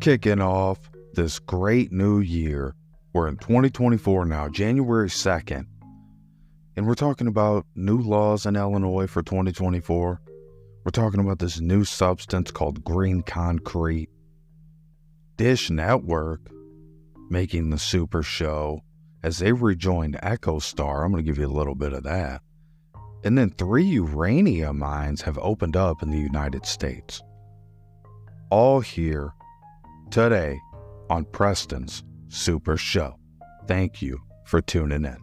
kicking off this great new year. We're in 2024 now, January 2nd, and we're talking about new laws in Illinois for 2024. We're talking about this new substance called green concrete. Dish Network making the Super Show as they rejoined EchoStar. I'm going to give you a little bit of that. And then three uranium mines have opened up in the United States. All here today on Preston's Super Show. Thank you for tuning in.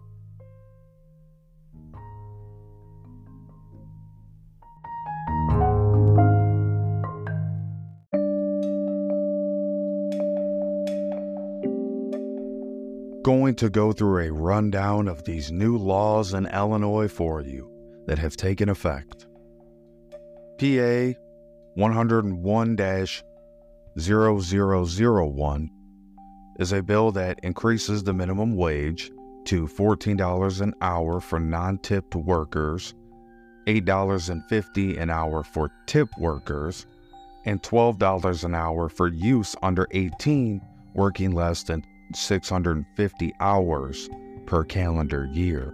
Going to go through a rundown of these new laws in Illinois for you that have taken effect. PA 101 0001 is a bill that increases the minimum wage to $14 an hour for non tipped workers, $8.50 an hour for tip workers, and $12 an hour for use under 18 working less than 650 hours per calendar year.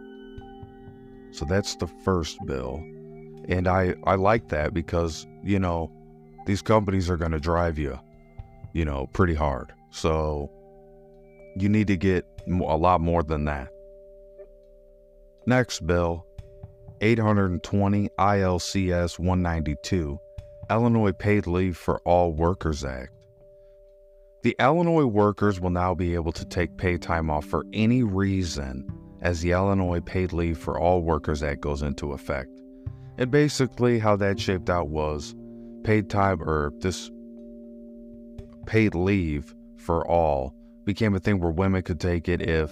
So that's the first bill. And I, I like that because, you know, these companies are going to drive you you know, pretty hard. So you need to get a lot more than that. Next bill, 820 ILCS 192, Illinois Paid Leave for All Workers Act. The Illinois workers will now be able to take pay time off for any reason as the Illinois Paid Leave for All Workers Act goes into effect. And basically, how that shaped out was paid time, or this paid leave for all became a thing where women could take it if,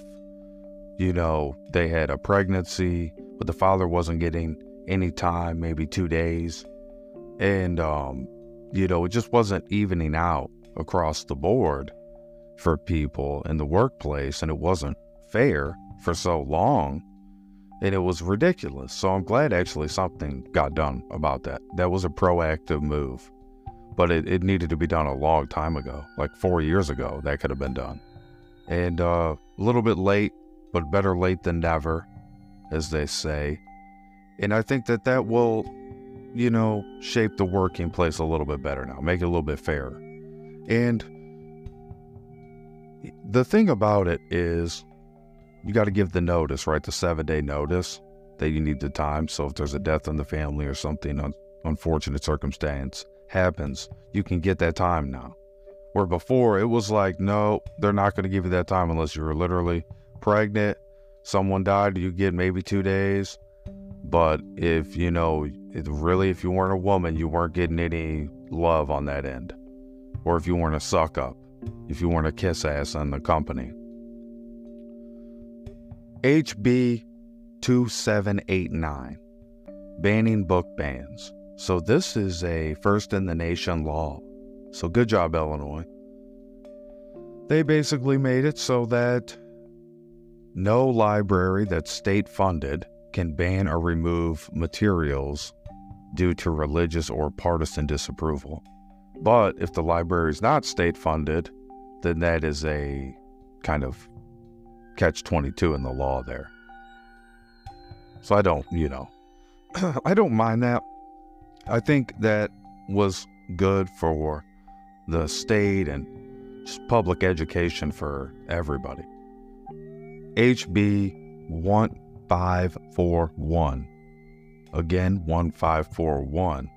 you know, they had a pregnancy, but the father wasn't getting any time, maybe two days. And, um, you know, it just wasn't evening out across the board for people in the workplace, and it wasn't fair for so long. And it was ridiculous. So I'm glad actually something got done about that. That was a proactive move but it, it needed to be done a long time ago, like four years ago. That could have been done, and uh, a little bit late, but better late than never, as they say. And I think that that will, you know, shape the working place a little bit better now, make it a little bit fairer. And the thing about it is, you got to give the notice, right? The seven day notice that you need the time. So if there's a death in the family or something, un- unfortunate circumstance, happens, you can get that time now. Where before it was like, no, they're not going to give you that time unless you're literally pregnant, someone died, you get maybe two days. But if you know, really, if you weren't a woman, you weren't getting any love on that end. Or if you weren't a suck up, if you weren't a kiss ass on the company. HB 2789, banning book bans. So this is a first in the nation law. So good job, Illinois. They basically made it so that no library that's state funded can ban or remove materials due to religious or partisan disapproval. But if the library is not state funded, then that is a kind of catch 22 in the law there. So I don't, you know, I don't mind that. I think that was good for the state and just public education for everybody. HB 1541. Again, 1541.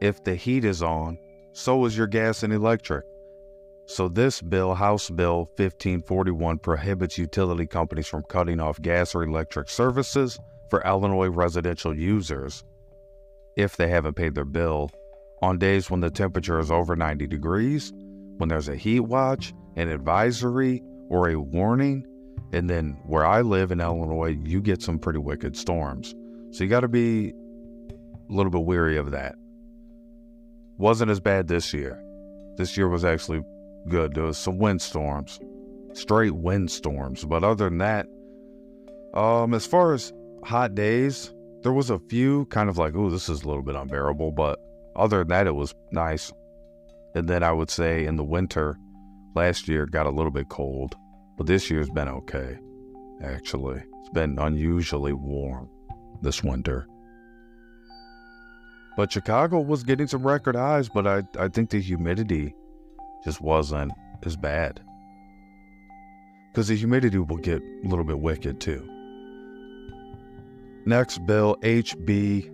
If the heat is on, so is your gas and electric. So, this bill, House Bill 1541, prohibits utility companies from cutting off gas or electric services for Illinois residential users if they haven't paid their bill on days when the temperature is over 90 degrees, when there's a heat watch, an advisory, or a warning. And then where I live in Illinois, you get some pretty wicked storms. So you got to be a little bit weary of that. Wasn't as bad this year. This year was actually good. There was some windstorms, straight windstorms. But other than that, um, as far as hot days, there was a few kind of like, oh, this is a little bit unbearable, but other than that, it was nice. And then I would say in the winter, last year got a little bit cold, but this year's been okay, actually. It's been unusually warm this winter. But Chicago was getting some record highs, but I, I think the humidity just wasn't as bad. Because the humidity will get a little bit wicked too. Next bill, HB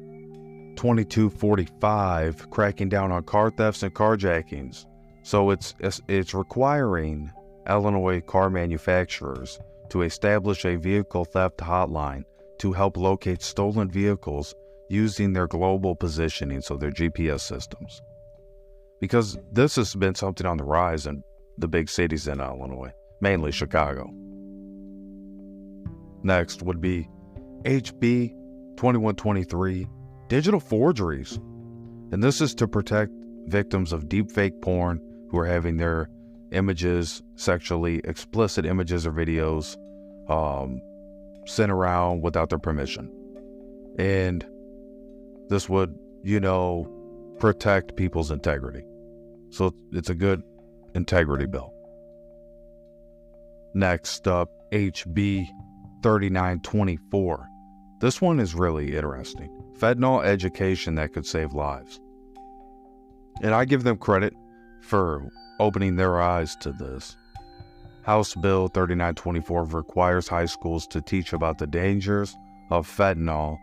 2245, cracking down on car thefts and carjackings. So it's, it's, it's requiring Illinois car manufacturers to establish a vehicle theft hotline to help locate stolen vehicles using their global positioning, so their GPS systems. Because this has been something on the rise in the big cities in Illinois, mainly Chicago. Next would be HB 2123 digital forgeries. And this is to protect victims of deepfake porn who are having their images, sexually explicit images or videos, um, sent around without their permission. And this would, you know, protect people's integrity. So it's a good integrity bill. Next up, HB 3924. This one is really interesting. Fentanyl education that could save lives. And I give them credit for opening their eyes to this. House Bill 3924 requires high schools to teach about the dangers of fentanyl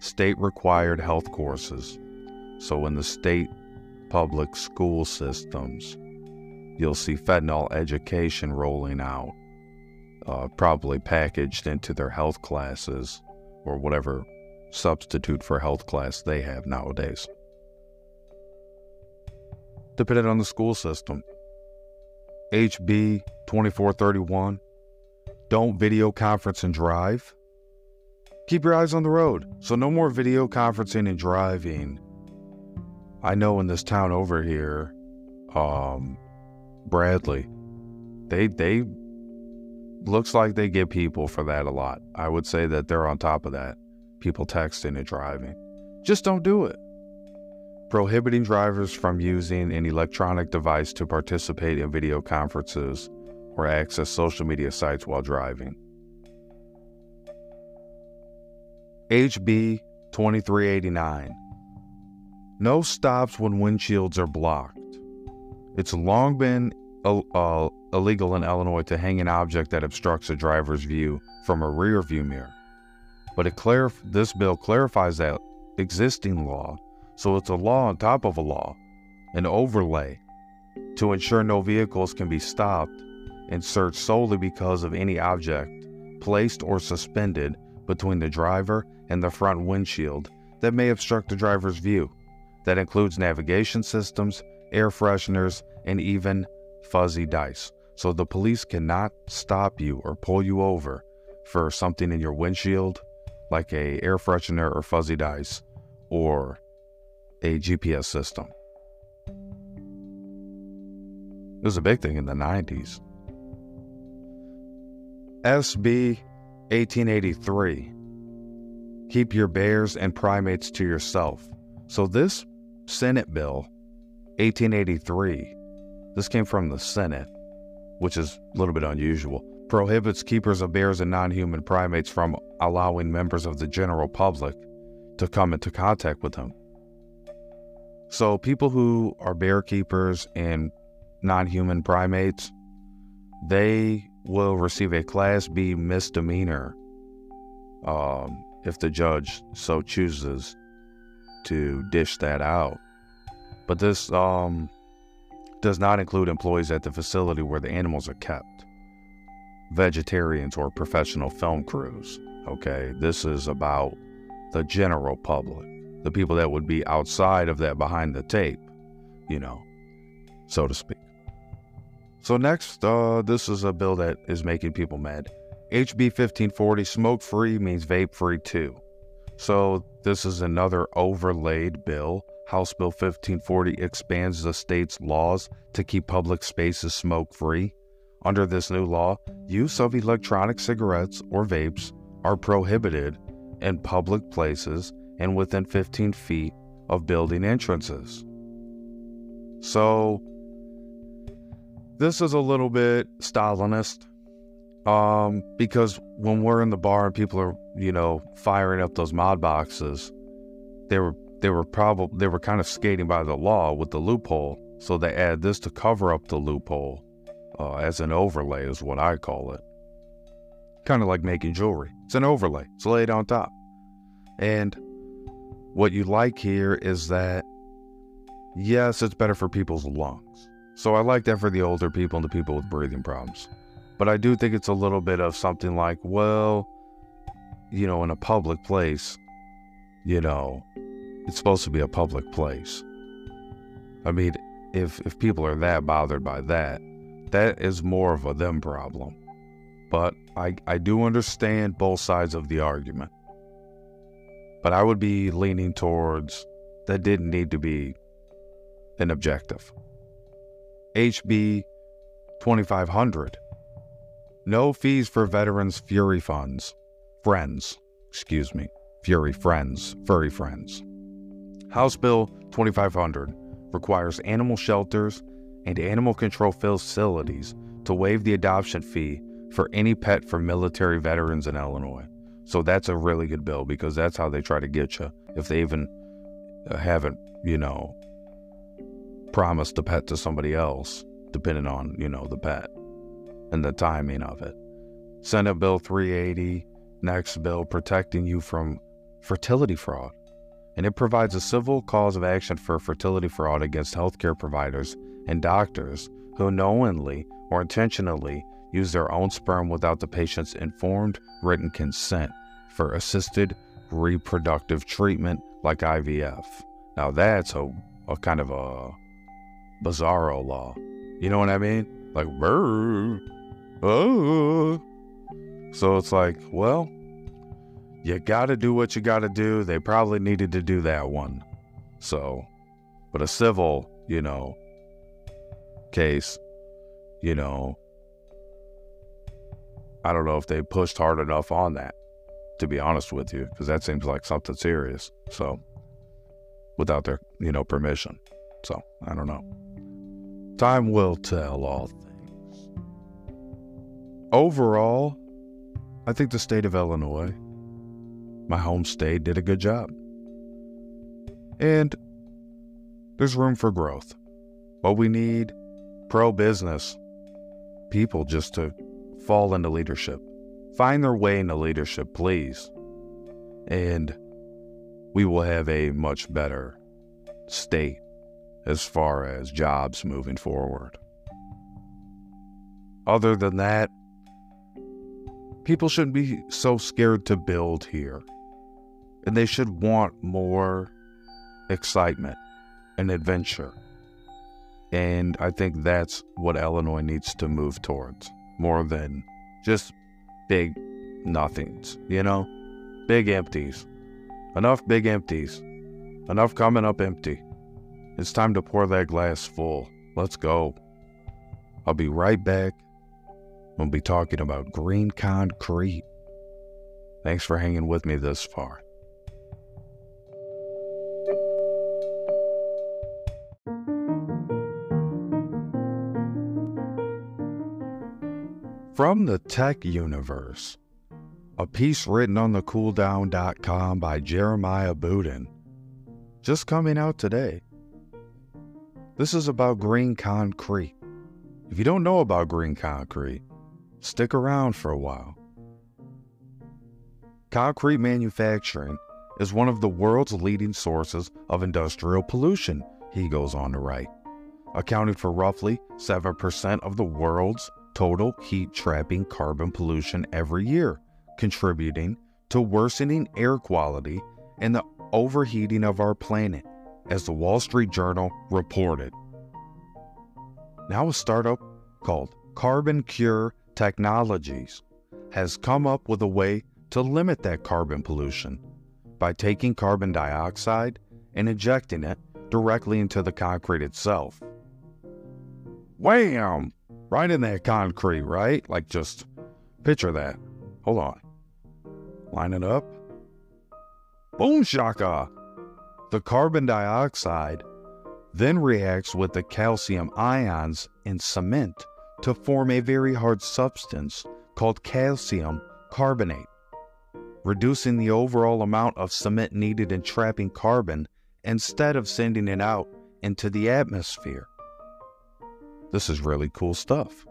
state required health courses. So, in the state public school systems, you'll see fentanyl education rolling out, uh, probably packaged into their health classes or whatever substitute for health class they have nowadays. Depending on the school system. HB 2431, don't video conference and drive keep your eyes on the road. So no more video conferencing and driving. I know in this town over here, um, Bradley, they they looks like they get people for that a lot. I would say that they're on top of that. People texting and driving. Just don't do it. Prohibiting drivers from using an electronic device to participate in video conferences or access social media sites while driving. HB 2389. No stops when windshields are blocked. It's long been uh, illegal in Illinois to hang an object that obstructs a driver's view from a rear view mirror. But it clarif- this bill clarifies that existing law, so it's a law on top of a law, an overlay, to ensure no vehicles can be stopped and searched solely because of any object placed or suspended between the driver and the front windshield that may obstruct the driver's view. That includes navigation systems, air fresheners, and even fuzzy dice. So the police cannot stop you or pull you over for something in your windshield, like a air freshener or fuzzy dice, or a GPS system. It was a big thing in the 90s. SB 1883 keep your bears and primates to yourself. So this Senate bill, 1883, this came from the Senate, which is a little bit unusual, prohibits keepers of bears and non-human primates from allowing members of the general public to come into contact with them. So people who are bear keepers and non-human primates, they will receive a Class B misdemeanor um, if the judge so chooses to dish that out. But this um, does not include employees at the facility where the animals are kept, vegetarians, or professional film crews. Okay, this is about the general public, the people that would be outside of that behind the tape, you know, so to speak. So, next, uh, this is a bill that is making people mad. HB 1540, smoke free means vape free too. So, this is another overlaid bill. House Bill 1540 expands the state's laws to keep public spaces smoke free. Under this new law, use of electronic cigarettes or vapes are prohibited in public places and within 15 feet of building entrances. So, this is a little bit Stalinist. Um, because when we're in the bar and people are, you know, firing up those mod boxes, they were they were probably they were kind of skating by the law with the loophole. So they add this to cover up the loophole uh, as an overlay, is what I call it. Kind of like making jewelry. It's an overlay. It's laid on top. And what you like here is that yes, it's better for people's lungs. So I like that for the older people and the people with breathing problems. But I do think it's a little bit of something like, well, you know, in a public place, you know, it's supposed to be a public place. I mean, if if people are that bothered by that, that is more of a them problem. But I I do understand both sides of the argument. But I would be leaning towards that didn't need to be an objective. HB 2500. No fees for veterans Fury funds. Friends, excuse me. Fury friends, furry friends. House Bill 2500 requires animal shelters and animal control facilities to waive the adoption fee for any pet for military veterans in Illinois. So that's a really good bill because that's how they try to get you if they even uh, haven't, you know, promised the pet to somebody else, depending on, you know, the pet and the timing of it. Senate Bill 380, next bill protecting you from fertility fraud and it provides a civil cause of action for fertility fraud against healthcare providers and doctors who knowingly or intentionally use their own sperm without the patient's informed written consent for assisted reproductive treatment like IVF. Now that's a, a kind of a bizarro law. You know what I mean? Like, brr, oh. So it's like, well, you got to do what you got to do. They probably needed to do that one. So, but a civil, you know, case, you know, I don't know if they pushed hard enough on that, to be honest with you, because that seems like something serious. So, without their, you know, permission. So, I don't know. Time will tell all things. Overall, I think the state of Illinois my home state did a good job. And there's room for growth. But we need pro business people just to fall into leadership. Find their way into leadership, please. And we will have a much better state as far as jobs moving forward. Other than that, people shouldn't be so scared to build here and they should want more excitement and adventure. And I think that's what Illinois needs to move towards more than just big nothings, you know? Big empties. Enough big empties. Enough coming up empty. It's time to pour that glass full. Let's go. I'll be right back. We'll be talking about green concrete. Thanks for hanging with me this far. From the Tech Universe, a piece written on the cooldown.com by Jeremiah Budin, just coming out today. This is about green concrete. If you don't know about green concrete, stick around for a while. Concrete manufacturing is one of the world's leading sources of industrial pollution, he goes on to write, accounting for roughly 7% of the world's total heat trapping carbon pollution every year, contributing to worsening air quality and the overheating of our planet, as the Wall Street Journal reported. Now, a startup called CarbonCure Technologies has come up with a way to limit that carbon pollution by taking carbon dioxide and injecting it directly into the concrete itself. Wham! Right in that concrete, right? Like just picture that. Hold on. Line it up. Boom shaka. The carbon dioxide then reacts with the calcium ions in cement to form a very hard substance called calcium carbonate, reducing the overall amount of cement needed in trapping carbon instead of sending it out into the atmosphere. This is really cool stuff.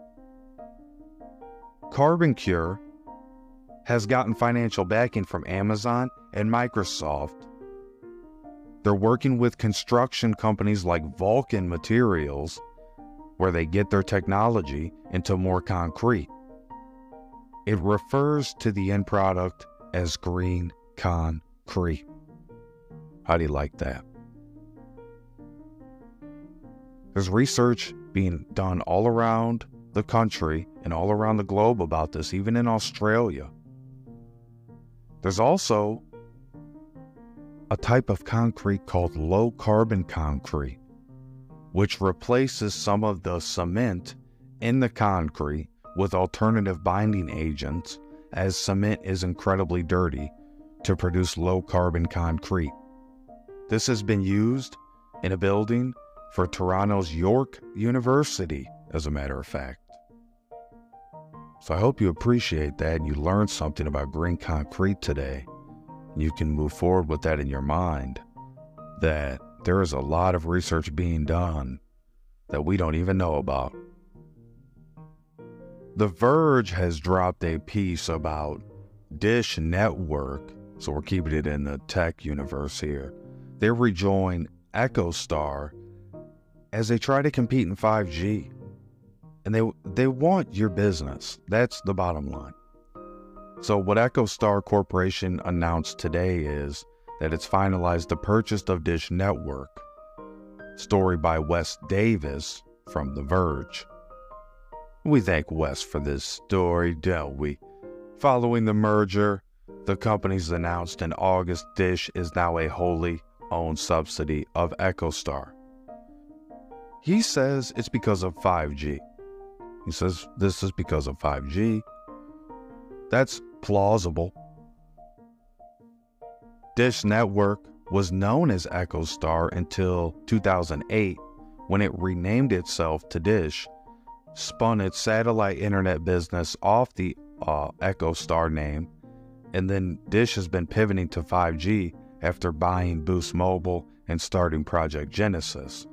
CarbonCure has gotten financial backing from Amazon and Microsoft. They're working with construction companies like Vulcan Materials, where they get their technology into more concrete. It refers to the end product as green concrete. How do you like that? There's research being done all around the country and all around the globe about this, even in Australia. There's also a type of concrete called low carbon concrete, which replaces some of the cement in the concrete with alternative binding agents, as cement is incredibly dirty, to produce low carbon concrete. This has been used in a building for Toronto's York University, as a matter of fact. So I hope you appreciate that and you learned something about green concrete today. You can move forward with that in your mind that there is a lot of research being done that we don't even know about. The Verge has dropped a piece about Dish Network, so we're keeping it in the tech universe here. They rejoin EchoStar as they try to compete in 5G. And they they want your business. That's the bottom line. So what EchoStar Corporation announced today is that it's finalized the purchase of Dish Network. Story by Wes Davis from The Verge. We thank Wes for this story, don't we? Following the merger, the companies announced in August Dish is now a wholly owned subsidy of EchoStar. He says it's because of 5G. He says this is because of 5G. That's plausible. Dish Network was known as EchoStar until 2008 when it renamed itself to Dish, spun its satellite internet business off the uh, EchoStar name, and then Dish has been pivoting to 5G after buying Boost Mobile and starting Project Genesis.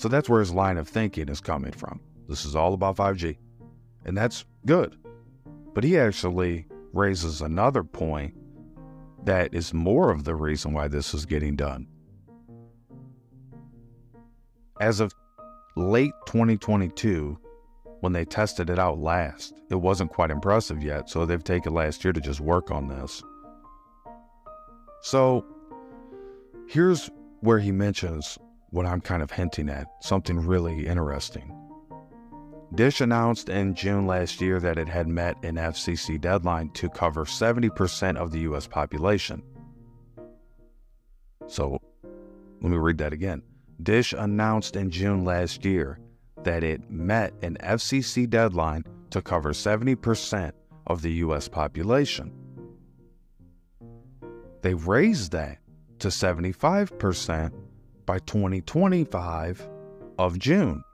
So that's where his line of thinking is coming from. This is all about 5G. And that's good. But he actually raises another point that is more of the reason why this is getting done. As of late 2022, when they tested it out last, it wasn't quite impressive yet, so they've taken last year to just work on this. So here's where he mentions what I'm kind of hinting at, something really interesting. Dish announced in June last year that it had met an FCC deadline to cover 70% of the US population. So, let me read that again. Dish announced in June last year that it met an FCC deadline to cover 70% of the US population. They raised that to 75% by 2025 of June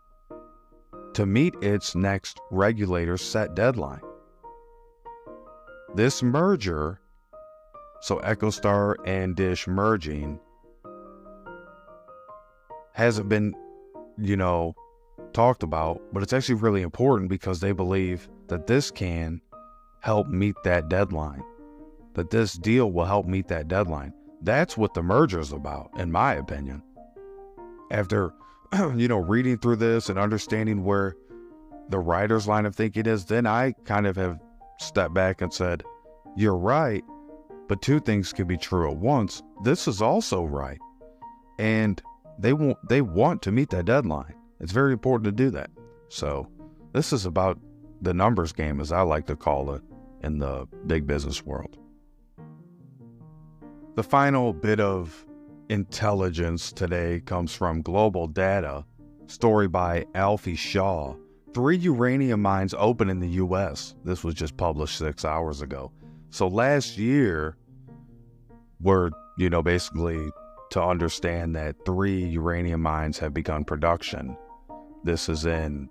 to meet its next regulator set deadline. This merger, so EchoStar and Dish merging, hasn't been, you know, talked about, but it's actually really important because they believe that this can help meet that deadline, that this deal will help meet that deadline. That's what the merger is about, in my opinion after you know reading through this and understanding where the writer's line of thinking is, then I kind of have stepped back and said, "You're right." But two things can be true at once. This is also right, and they want they want to meet that deadline. It's very important to do that. So this is about the numbers game, as I like to call it, in the big business world. The final bit of intelligence today comes from GlobalData, story by Alfie Shaw. Three uranium mines open in the U.S. This was just published six hours ago. So last year, we're, you know, basically to understand that three uranium mines have begun production. This is in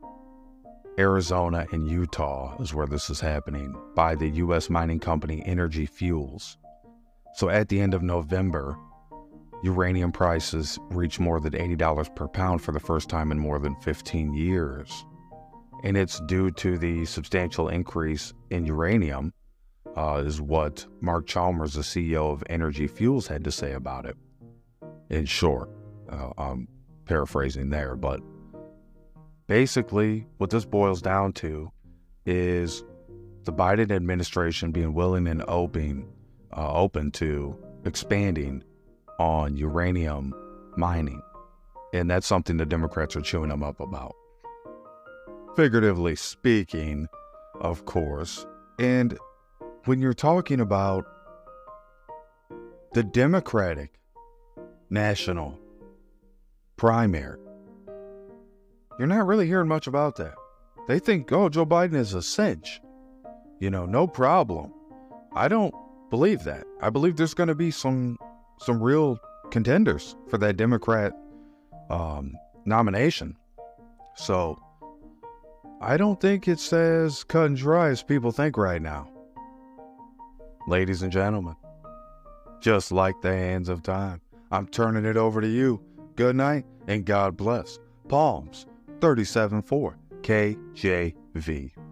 Arizona and Utah, is where this is happening, by the U.S. mining company Energy Fuels. So at the end of November, uranium prices reached more than $80 per pound for the first time in more than 15 years. And it's due to the substantial increase in uranium, uh, is what Mark Chalmers, the CEO of Energy Fuels, had to say about it. In short, uh, I'm paraphrasing there, but basically, what this boils down to is the Biden administration being willing and open, uh, open to expanding on uranium mining. And that's something the Democrats are chewing them up about. Figuratively speaking, of course. And when you're talking about the Democratic National primary, you're not really hearing much about that. They think, oh, Joe Biden is a cinch. You know, no problem. I don't believe that. I believe there's going to be some some real contenders for that Democrat um, nomination. So I don't think it's as cut and dry as people think right now. Ladies and gentlemen, just like the hands of time, I'm turning it over to you. Good night and God bless. Psalms 37 4 KJV.